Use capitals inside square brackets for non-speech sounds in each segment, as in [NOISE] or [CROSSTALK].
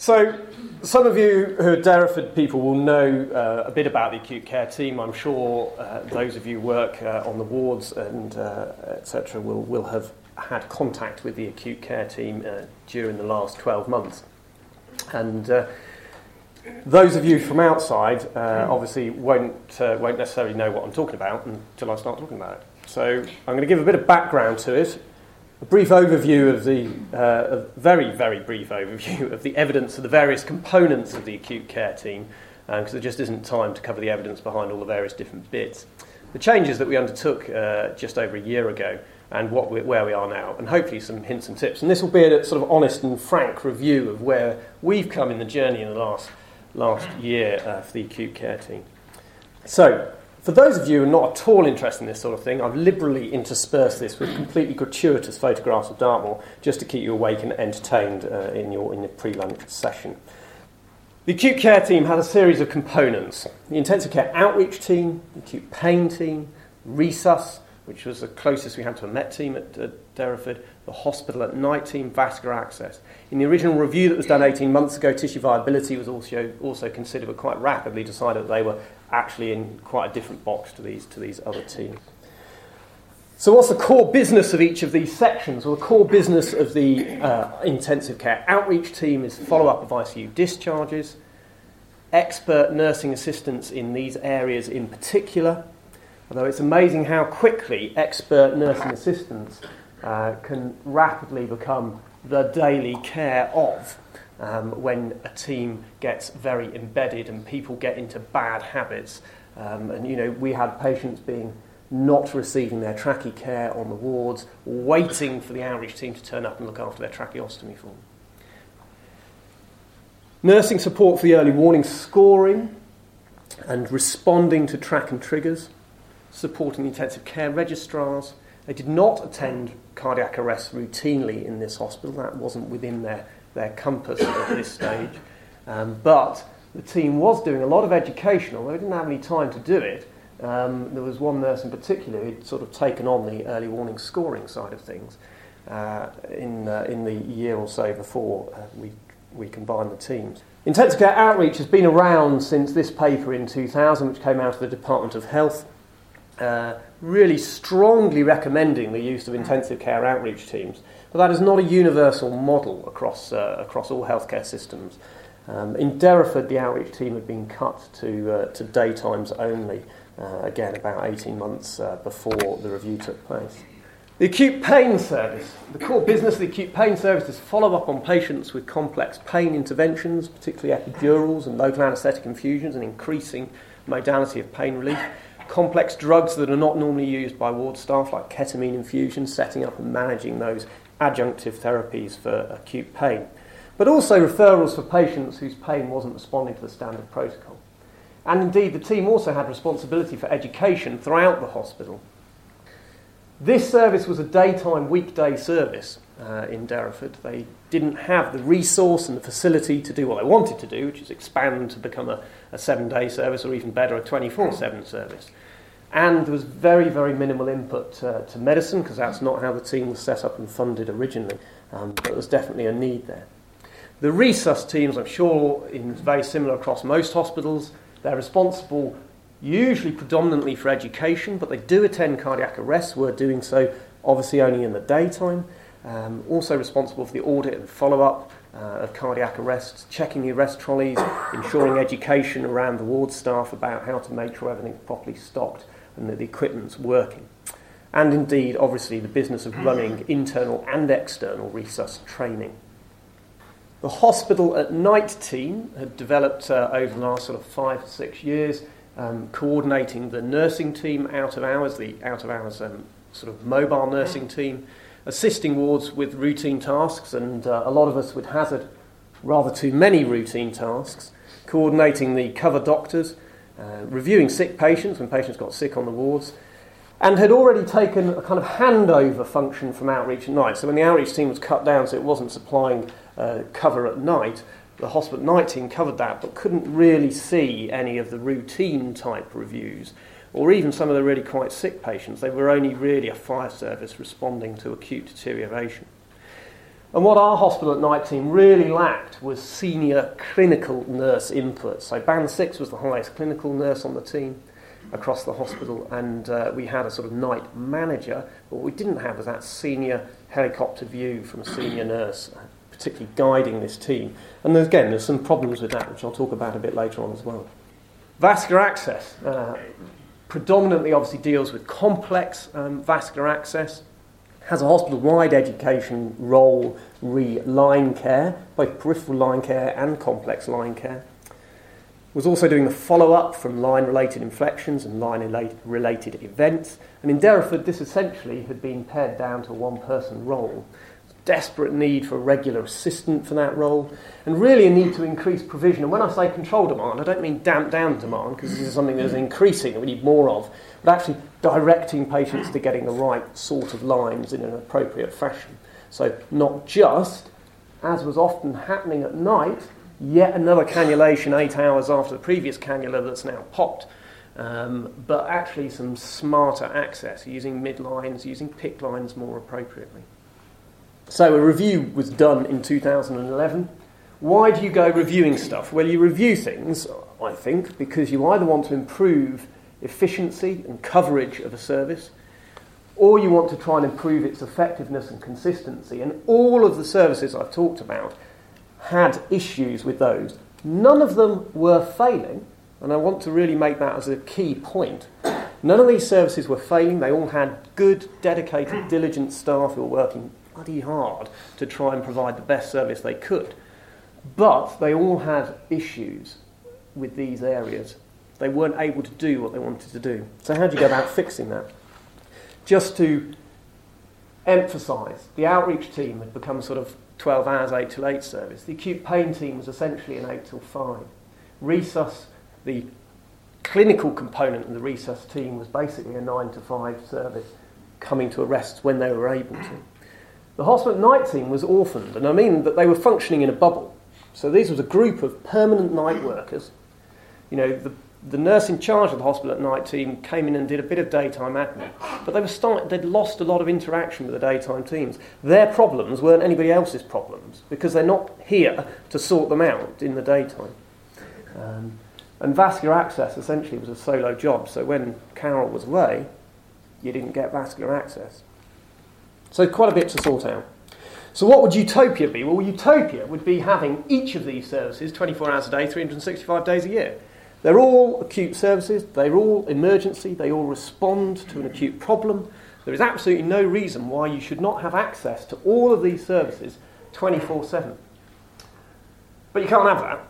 So, some of you who are Derriford people will know uh, a bit about the acute care team. I'm sure uh, those of you who work uh, on the wards and uh, etc. Will, will have had contact with the acute care team uh, during the last 12 months. And uh, those of you from outside obviously won't, won't necessarily know what I'm talking about until I start talking about it. So, I'm going to give a bit of background to it a brief overview of the, uh, a very, very brief overview [LAUGHS] of the evidence of the various components of the acute care team, because um, there just isn't time to cover the evidence behind all the various different bits. The changes that we undertook uh, just over a year ago, and what we, where we are now, and hopefully some hints and tips. And this will be a sort of honest and frank review of where we've come in the journey in the last, last year uh, for the acute care team. So, for those of you who are not at all interested in this sort of thing, I've liberally interspersed this with completely gratuitous photographs of Dartmoor just to keep you awake and entertained uh, in, your, in your pre lunch session. The acute care team had a series of components the intensive care outreach team, the acute pain team, resus, which was the closest we had to a MET team at Derriford, the hospital at night team, vascular access. In the original review that was done 18 months ago, tissue viability was also, also considered, but quite rapidly decided that they were actually in quite a different box to these, to these other teams. So, what's the core business of each of these sections? Well, the core business of the uh, intensive care outreach team is follow up of ICU discharges, expert nursing assistance in these areas in particular. Although it's amazing how quickly expert nursing assistants uh, can rapidly become the daily care of um, when a team gets very embedded and people get into bad habits. Um, and, you know, we had patients being not receiving their trachea care on the wards, waiting for the outreach team to turn up and look after their tracheostomy for them. Nursing support for the early warning scoring and responding to track and triggers, supporting the intensive care registrars. They did not attend cardiac arrest routinely in this hospital, that wasn't within their their compass at this stage. Um, but the team was doing a lot of education, although they didn't have any time to do it. Um, there was one nurse in particular who'd sort of taken on the early warning scoring side of things uh, in, uh, in the year or so before uh, we, we combined the teams. Intensive care outreach has been around since this paper in 2000, which came out of the Department of Health, uh, really strongly recommending the use of intensive care outreach teams. But that is not a universal model across, uh, across all healthcare systems. Um, in Derriford, the outreach team had been cut to, uh, to daytimes only, uh, again, about 18 months uh, before the review took place. The acute pain service. The core business of the acute pain service is follow up on patients with complex pain interventions, particularly epidurals and local anaesthetic infusions, and increasing modality of pain relief complex drugs that are not normally used by ward staff, like ketamine infusions, setting up and managing those adjunctive therapies for acute pain, but also referrals for patients whose pain wasn't responding to the standard protocol. And indeed, the team also had responsibility for education throughout the hospital. This service was a daytime weekday service uh, in Derriford. They didn't have the resource and the facility to do what they wanted to do, which is expand to become a, a seven day service or even better, a 24 7 service. And there was very, very minimal input uh, to medicine because that's not how the team was set up and funded originally. Um, but there's definitely a need there. The resus teams, I'm sure, is very similar across most hospitals. They're responsible usually predominantly for education, but they do attend cardiac arrests. We're doing so obviously only in the daytime. Um, also responsible for the audit and follow up uh, of cardiac arrests, checking the arrest trolleys, ensuring education around the ward staff about how to make sure everything's properly stocked and that the equipment's working. And indeed, obviously, the business of running internal and external resus training. The hospital at night team had developed uh, over the last sort of five to six years, um, coordinating the nursing team out of hours, the out of hours um, sort of mobile nursing team, assisting wards with routine tasks, and uh, a lot of us would hazard rather too many routine tasks, coordinating the cover doctors, uh, reviewing sick patients when patients got sick on the wards, and had already taken a kind of handover function from outreach at night. So when the outreach team was cut down, so it wasn't supplying uh, cover at night, the hospital night team covered that, but couldn't really see any of the routine type reviews, or even some of the really quite sick patients. They were only really a fire service responding to acute deterioration. And what our hospital at night team really lacked was senior clinical nurse input. So Band 6 was the highest clinical nurse on the team across the hospital, and uh, we had a sort of night manager, but what we didn't have was that senior helicopter view from a senior nurse, particularly guiding this team. And there's, again, there's some problems with that, which I'll talk about a bit later on as well. Vascular access uh, predominantly obviously deals with complex um, vascular access, has a hospital wide education role re line care, both peripheral line care and complex line care. Was also doing the follow up from line related inflections and line related events. And in Derriford, this essentially had been pared down to a one person role desperate need for a regular assistant for that role, and really a need to increase provision. And when I say control demand, I don't mean damp down demand, because this is something that is increasing and we need more of, but actually directing patients to getting the right sort of lines in an appropriate fashion. So, not just, as was often happening at night, yet another cannulation eight hours after the previous cannula that's now popped. Um, but actually, some smarter access using midlines, using PICC lines more appropriately. So a review was done in 2011. Why do you go reviewing stuff? Well, you review things, I think, because you either want to improve efficiency and coverage of a service, or you want to try and improve its effectiveness and consistency. And all of the services I've talked about had issues with those. None of them were failing, and I want to really make that as a key point. None of these services were failing. They all had good, dedicated, diligent staff who were working bloody hard to try and provide the best service they could. But they all had issues with these areas. They weren't able to do what they wanted to do. So, how do you go about fixing that? Just to emphasise, the outreach team had become sort of 12 hours, 8 till 8 service. The acute pain team was essentially an 8 till 5. Resus, the clinical component of the resus team, was basically a 9 to 5 service coming to arrests when they were able to. The hospital night team was orphaned, and I mean that they were functioning in a bubble. So these was a group of permanent night workers. You know, the, the nurse in charge of the hospital at night team came in and did a bit of daytime admin, but they were start, they'd lost a lot of interaction with the daytime teams. Their problems weren't anybody else's problems because they're not here to sort them out in the daytime. Um, and vascular access essentially was a solo job, so when Carol was away, you didn't get vascular access. So, quite a bit to sort out. So, what would utopia be? Well, utopia would be having each of these services 24 hours a day, 365 days a year. They're all acute services, they're all emergency, they all respond to an acute problem. There is absolutely no reason why you should not have access to all of these services 24 7. But you can't have that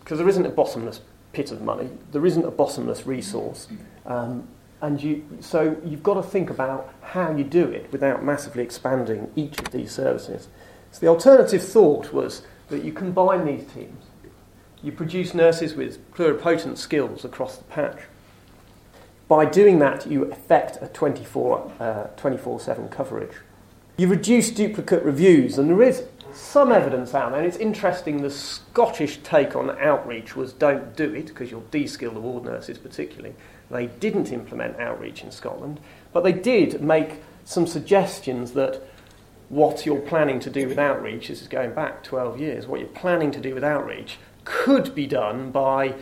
because there isn't a bottomless pit of money, there isn't a bottomless resource. Um, and you, so you've got to think about how you do it without massively expanding each of these services. So the alternative thought was that you combine these teams. You produce nurses with pluripotent skills across the patch. By doing that, you effect a 24 uh, 7 coverage. You reduce duplicate reviews, and there is some evidence out there, and it's interesting the Scottish take on outreach was don't do it because you'll de skill the ward nurses, particularly. They didn't implement outreach in Scotland, but they did make some suggestions that what you're planning to do with outreach, this is going back 12 years, what you're planning to do with outreach could be done by,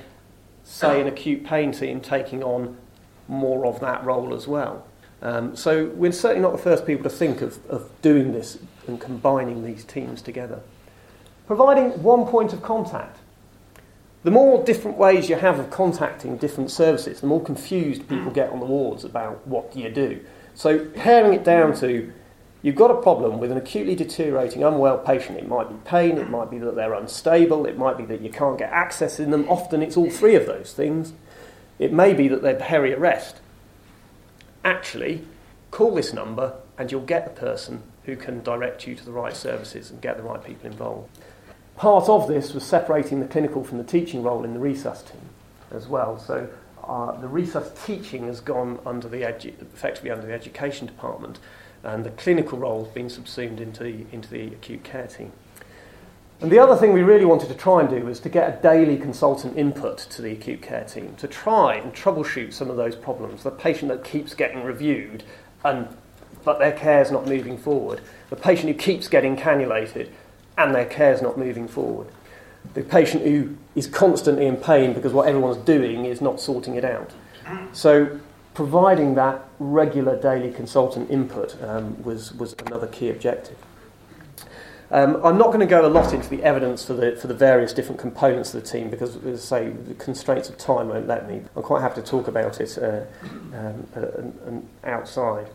say, an acute pain team taking on more of that role as well. Um, so we're certainly not the first people to think of, of doing this and combining these teams together. Providing one point of contact. The more different ways you have of contacting different services, the more confused people get on the wards about what you do. So paring it down to you've got a problem with an acutely deteriorating, unwell patient. It might be pain, it might be that they're unstable, it might be that you can't get access in them. Often it's all three of those things. It may be that they're peri-arrest. Actually, call this number and you'll get the person who can direct you to the right services and get the right people involved. Part of this was separating the clinical from the teaching role in the resus team as well. So uh, the resus teaching has gone under the edu- effectively under the education department, and the clinical role has been subsumed into the, into the acute care team. And the other thing we really wanted to try and do was to get a daily consultant input to the acute care team to try and troubleshoot some of those problems. The patient that keeps getting reviewed and but their care is not moving forward. The patient who keeps getting cannulated and their care is not moving forward. The patient who is constantly in pain because what everyone's doing is not sorting it out. So, providing that regular daily consultant input um, was, was another key objective. Um, I'm not going to go a lot into the evidence for the, for the various different components of the team because, as I say, the constraints of time won't let me. I'm quite happy to talk about it uh, um, uh, outside.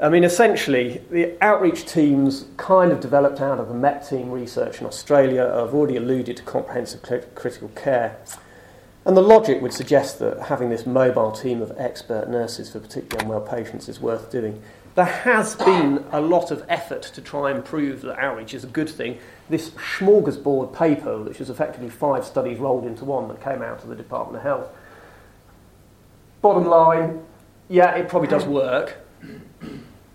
I mean, essentially, the outreach teams kind of developed out of the MET team research in Australia. I've already alluded to comprehensive critical care. And the logic would suggest that having this mobile team of expert nurses for particularly unwell patients is worth doing. There has been a lot of effort to try and prove that outreach is a good thing. This smorgasbord paper, which is effectively five studies rolled into one that came out of the Department of Health. Bottom line, yeah, it probably does work.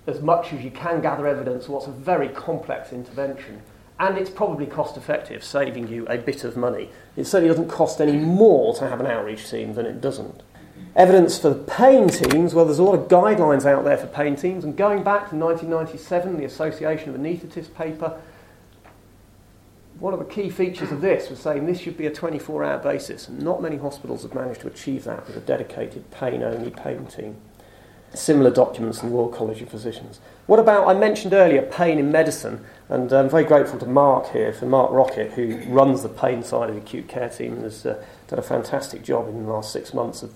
As much as you can gather evidence, what's a very complex intervention. And it's probably cost effective, saving you a bit of money. It certainly doesn't cost any more to have an outreach team than it doesn't. Evidence for pain teams, well, there's a lot of guidelines out there for pain teams, and going back to 1997, the Association of Anaesthetists paper, one of the key features of this was saying this should be a 24 hour basis, and not many hospitals have managed to achieve that with a dedicated pain only pain team. Similar documents in the Royal College of Physicians. What about, I mentioned earlier, pain in medicine, and I'm very grateful to Mark here, for Mark Rockett, who runs the pain side of the acute care team and has uh, done a fantastic job in the last six months of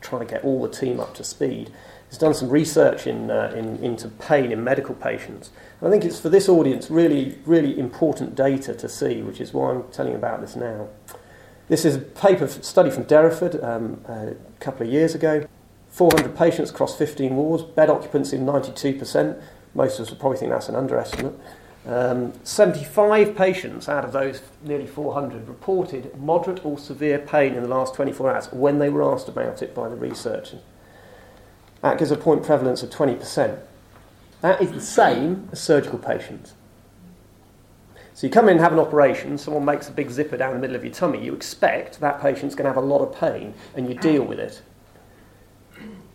trying to get all the team up to speed. He's done some research in, uh, in, into pain in medical patients. And I think it's for this audience really, really important data to see, which is why I'm telling you about this now. This is a paper study from Derriford um, a couple of years ago. 400 patients across 15 wards, bed occupancy 92%. Most of us will probably think that's an underestimate. Um, 75 patients out of those nearly 400 reported moderate or severe pain in the last 24 hours when they were asked about it by the researchers. That gives a point prevalence of 20%. That is the same as surgical patients. So you come in and have an operation, someone makes a big zipper down the middle of your tummy, you expect that patient's going to have a lot of pain and you deal with it.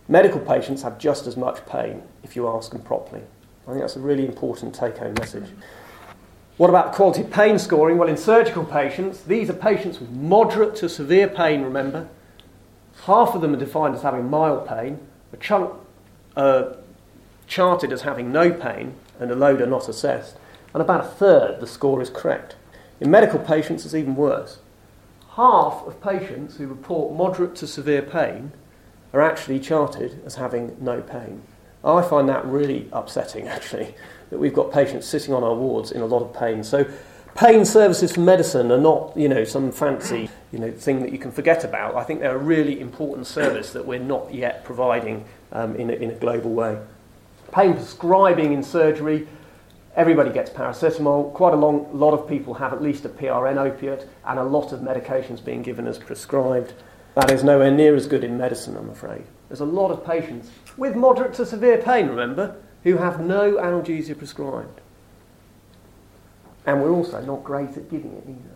Medical patients have just as much pain if you ask them properly. I think that's a really important take home message. What about quality pain scoring? Well, in surgical patients, these are patients with moderate to severe pain, remember. Half of them are defined as having mild pain, a chunk are charted as having no pain, and a load are not assessed. And about a third, the score is correct. In medical patients, it's even worse. Half of patients who report moderate to severe pain are actually charted as having no pain. I find that really upsetting, [LAUGHS] actually, that we've got patients sitting on our wards in a lot of pain. So, pain services for medicine are not, you know, some fancy, you know, thing that you can forget about. I think they're a really important service that we're not yet providing um, in, a, in a global way. Pain prescribing in surgery, everybody gets paracetamol. Quite a long, lot of people have at least a PRN opiate, and a lot of medications being given as prescribed. That is nowhere near as good in medicine, I'm afraid. There's a lot of patients with moderate to severe pain, remember, who have no analgesia prescribed. And we're also not great at giving it either.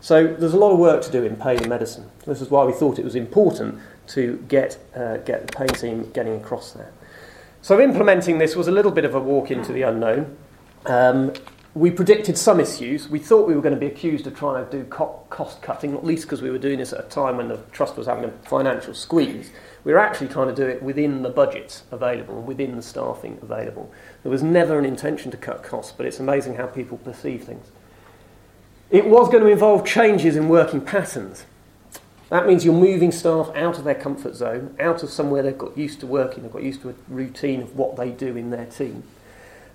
So there's a lot of work to do in pain and medicine. This is why we thought it was important to get, uh, get the pain team getting across there. So implementing this was a little bit of a walk into the unknown. Um, we predicted some issues. We thought we were going to be accused of trying to do co- cost cutting, not least because we were doing this at a time when the trust was having a financial squeeze. We were actually trying to do it within the budgets available, within the staffing available. There was never an intention to cut costs, but it's amazing how people perceive things. It was going to involve changes in working patterns. That means you're moving staff out of their comfort zone, out of somewhere they've got used to working, they've got used to a routine of what they do in their team,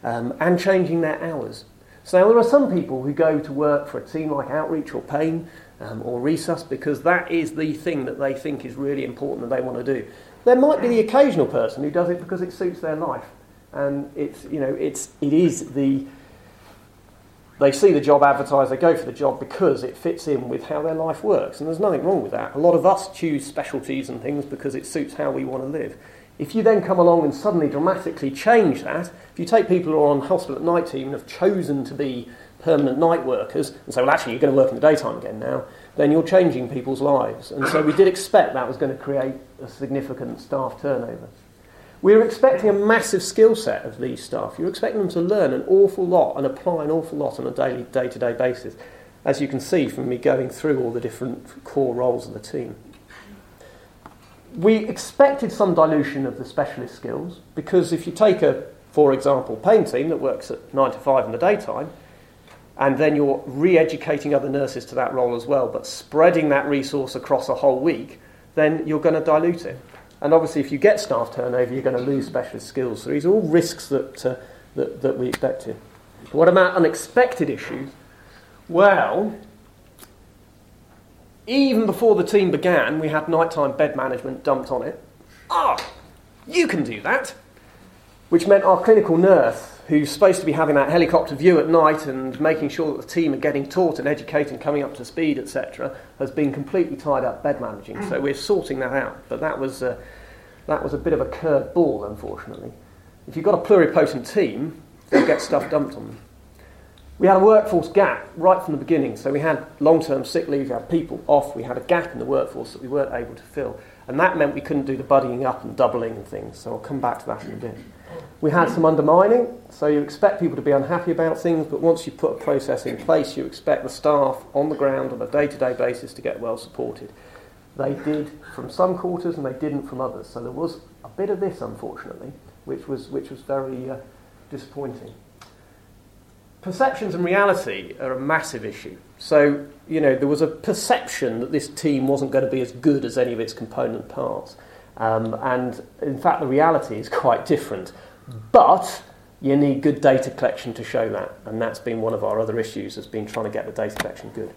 um, and changing their hours. So there are some people who go to work for a team like Outreach or Pain um, or Resus because that is the thing that they think is really important that they want to do. There might be the occasional person who does it because it suits their life, and it's you know it's it is the they see the job advertised, they go for the job because it fits in with how their life works, and there's nothing wrong with that. A lot of us choose specialties and things because it suits how we want to live. If you then come along and suddenly dramatically change that, if you take people who are on hospital at night team and have chosen to be permanent night workers and say, well, actually, you're going to work in the daytime again now, then you're changing people's lives. And so we did expect that was going to create a significant staff turnover. We were expecting a massive skill set of these staff. You're expecting them to learn an awful lot and apply an awful lot on a daily, day-to-day basis, as you can see from me going through all the different core roles of the team. We expected some dilution of the specialist skills because if you take a, for example, pain team that works at 9 to 5 in the daytime, and then you're re educating other nurses to that role as well, but spreading that resource across a whole week, then you're going to dilute it. And obviously, if you get staff turnover, you're going to lose specialist skills. So these are all risks that, uh, that, that we expected. What about unexpected issues? Well, even before the team began, we had nighttime bed management dumped on it. Ah, you can do that. Which meant our clinical nurse who's supposed to be having that helicopter view at night and making sure that the team are getting taught and educated and coming up to speed, etc., has been completely tied up bed managing. So we're sorting that out. But that was, uh, that was a bit of a curved ball, unfortunately. If you've got a pluripotent team, they'll get stuff dumped on them. We had a workforce gap right from the beginning. So we had long term sick leave, we had people off, we had a gap in the workforce that we weren't able to fill. And that meant we couldn't do the buddying up and doubling and things. So I'll come back to that in a bit. We had some undermining, so you expect people to be unhappy about things, but once you put a process in place, you expect the staff on the ground on a day to day basis to get well supported. They did from some quarters and they didn't from others. So there was a bit of this, unfortunately, which was, which was very uh, disappointing. Perceptions and reality are a massive issue. So, you know, there was a perception that this team wasn't going to be as good as any of its component parts. Um, and in fact, the reality is [LAUGHS] quite different. But you need good data collection to show that, and that's been one of our other issues, has been trying to get the data collection good.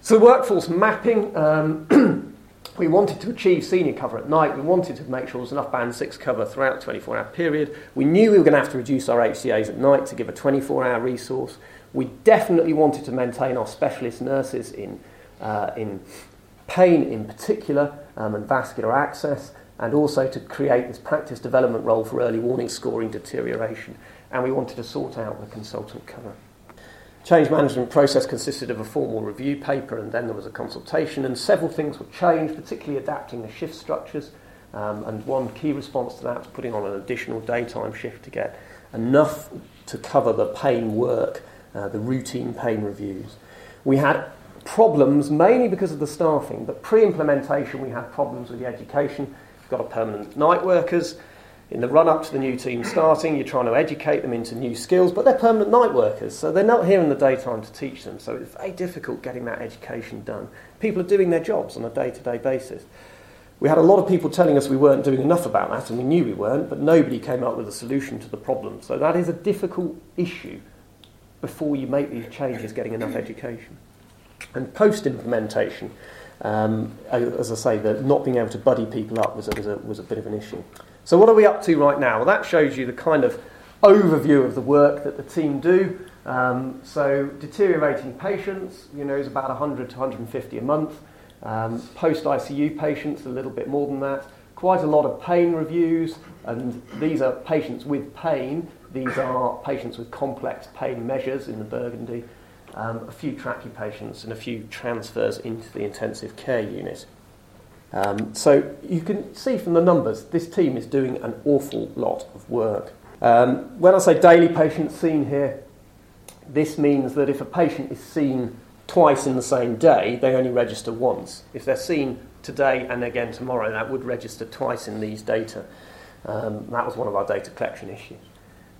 So workforce mapping, um, [CLEARS THROAT] we wanted to achieve senior cover at night. We wanted to make sure there was enough band six cover throughout the 24-hour period. We knew we were going to have to reduce our HCAs at night to give a 24-hour resource. We definitely wanted to maintain our specialist nurses in, uh, in pain in particular um, and vascular access and also to create this practice development role for early warning scoring deterioration. And we wanted to sort out the consultant cover. Change management process consisted of a formal review paper and then there was a consultation, and several things were changed, particularly adapting the shift structures. Um, and one key response to that was putting on an additional daytime shift to get enough to cover the pain work, uh, the routine pain reviews. We had problems mainly because of the staffing, but pre implementation we had problems with the education We've got a permanent night workers. In the run up to the new team starting, you're trying to educate them into new skills, but they're permanent night workers, so they're not here in the daytime to teach them. So it's very difficult getting that education done. People are doing their jobs on a day to day basis. We had a lot of people telling us we weren't doing enough about that, and we knew we weren't, but nobody came up with a solution to the problem. So that is a difficult issue before you make these changes, getting enough education. And post implementation, um, as I say, that not being able to buddy people up was a, was, a, was a bit of an issue. So, what are we up to right now? Well, that shows you the kind of overview of the work that the team do. Um, so, deteriorating patients, you know, is about 100 to 150 a month. Um, Post ICU patients, a little bit more than that. Quite a lot of pain reviews, and these are patients with pain. These are patients with complex pain measures in the Burgundy um, a few trachea patients and a few transfers into the intensive care unit. Um, so you can see from the numbers, this team is doing an awful lot of work. Um, when I say daily patients seen here, this means that if a patient is seen twice in the same day, they only register once. If they're seen today and again tomorrow, that would register twice in these data. Um, that was one of our data collection issues.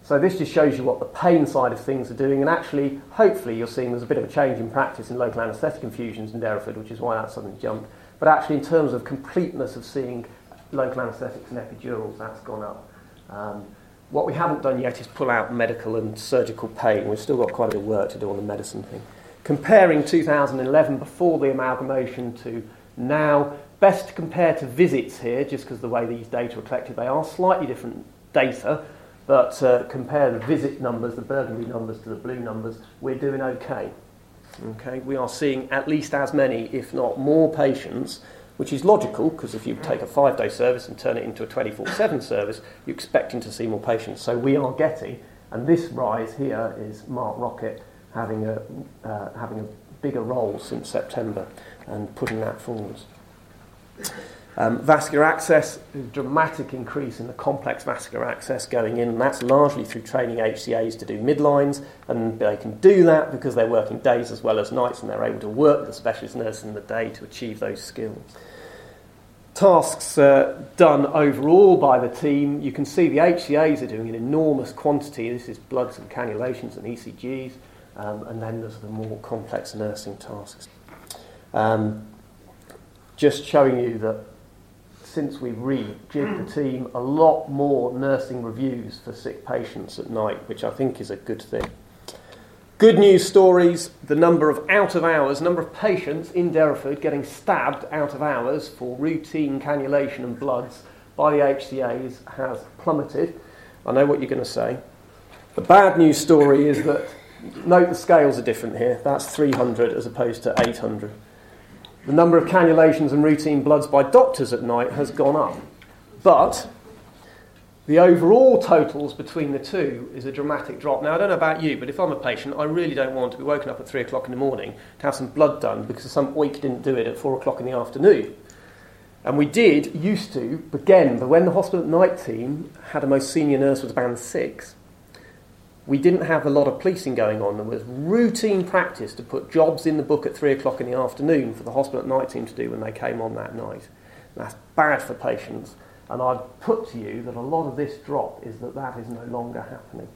So this just shows you what the pain side of things are doing, and actually, hopefully, you're seeing there's a bit of a change in practice in local anaesthetic infusions in Derriford, which is why that suddenly jumped. But actually, in terms of completeness of seeing local anaesthetics and epidurals, that's gone up. Um, what we haven't done yet is pull out medical and surgical pain. We've still got quite a bit of work to do on the medicine thing. Comparing 2011 before the amalgamation to now, best to compare to visits here, just because the way these data are collected, they are slightly different data. But uh, compare the visit numbers, the burgundy numbers to the blue numbers, we're doing okay. Okay, we are seeing at least as many, if not more, patients, which is logical because if you take a five day service and turn it into a 24 7 service, you're expecting to see more patients. So we are getting, and this rise here is Mark Rockett having a, uh, having a bigger role since September and putting that forwards. Um, vascular access, dramatic increase in the complex vascular access going in, and that's largely through training HCAs to do midlines, and they can do that because they're working days as well as nights, and they're able to work with the specialist nurse in the day to achieve those skills. Tasks uh, done overall by the team, you can see the HCAs are doing an enormous quantity. This is bloods and cannulations and ECGs, um, and then there's the more complex nursing tasks. Um, just showing you that since we rejigged the mm. team, a lot more nursing reviews for sick patients at night, which I think is a good thing. Good news stories the number of out of hours, number of patients in Derriford getting stabbed out of hours for routine cannulation and bloods by the HCAs has plummeted. I know what you're going to say. The bad news story is that, note the scales are different here. That's 300 as opposed to 800. The number of cannulations and routine bloods by doctors at night has gone up. But the overall totals between the two is a dramatic drop. Now, I don't know about you, but if I'm a patient, I really don't want to be woken up at three o'clock in the morning to have some blood done because some week didn't do it at four o'clock in the afternoon. And we did, used to, again, but when the hospital at night team had a most senior nurse was band six, we didn't have a lot of policing going on. There was routine practice to put jobs in the book at three o'clock in the afternoon for the hospital at night team to do when they came on that night. And that's bad for patients. And I'd put to you that a lot of this drop is that that is no longer happening.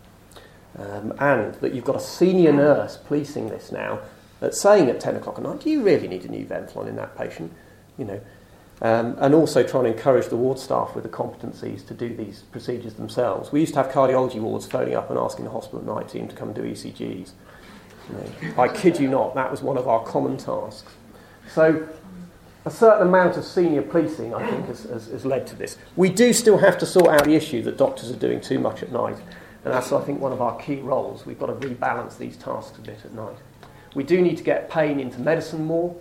Um, and that you've got a senior nurse policing this now that's saying at 10 o'clock at night, do you really need a new Venflon in that patient? You know, um, and also trying to encourage the ward staff with the competencies to do these procedures themselves. We used to have cardiology wards phoning up and asking the hospital night team to come and do ECGs. You know, I kid you not, that was one of our common tasks. So, a certain amount of senior policing, I think, has, has, has led to this. We do still have to sort out the issue that doctors are doing too much at night, and that's, I think, one of our key roles. We've got to rebalance these tasks a bit at night. We do need to get pain into medicine more.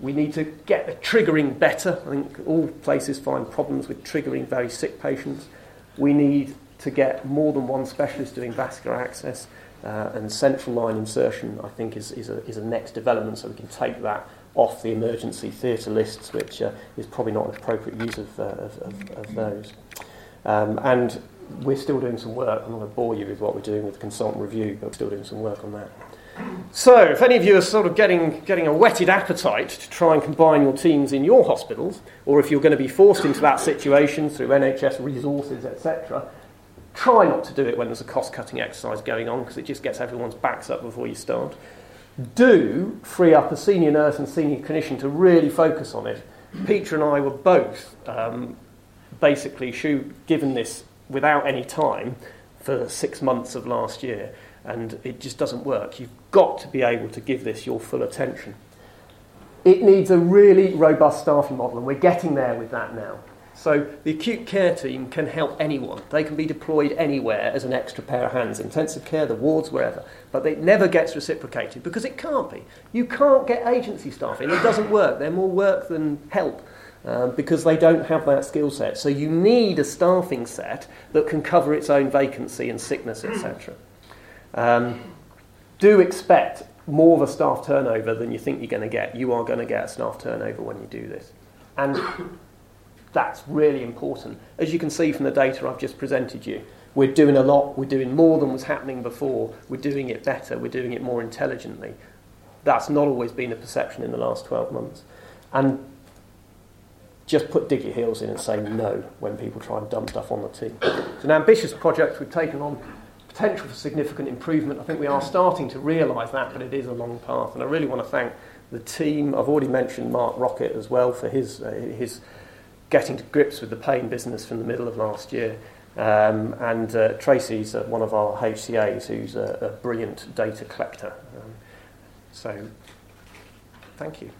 We need to get the triggering better. I think all places find problems with triggering very sick patients. We need to get more than one specialist doing vascular access, uh, and central line insertion, I think, is, is, a, is a next development so we can take that off the emergency theatre lists, which uh, is probably not an appropriate use of, uh, of, of, of, those. Um, and we're still doing some work. I'm not going to bore you with what we're doing with consultant review, but we're still doing some work on that. So, if any of you are sort of getting, getting a whetted appetite to try and combine your teams in your hospitals, or if you're going to be forced into that situation through NHS resources, etc., try not to do it when there's a cost cutting exercise going on because it just gets everyone's backs up before you start. Do free up a senior nurse and senior clinician to really focus on it. Peter and I were both um, basically given this without any time for six months of last year and it just doesn't work. You've got to be able to give this your full attention. It needs a really robust staffing model, and we're getting there with that now. So the acute care team can help anyone. They can be deployed anywhere as an extra pair of hands, intensive care, the wards, wherever. But it never gets reciprocated because it can't be. You can't get agency staff in. It doesn't work. They're more work than help. Um, because they don't have that skill set. So you need a staffing set that can cover its own vacancy and sickness, etc. Um, do expect more of a staff turnover than you think you're going to get. You are going to get a staff turnover when you do this. And [COUGHS] that's really important. As you can see from the data I've just presented you, we're doing a lot, we're doing more than was happening before, we're doing it better, we're doing it more intelligently. That's not always been a perception in the last 12 months. And just put dig your heels in and say no when people try and dump stuff on the team. It's an ambitious project we've taken on potential for significant improvement. I think we are starting to realise that, but it is a long path. And I really want to thank the team. I've already mentioned Mark Rockett as well for his, uh, his getting to grips with the pain business from the middle of last year. Um, and uh, Tracy's uh, one of our HCAs who's a, a brilliant data collector. Um, so, thank you.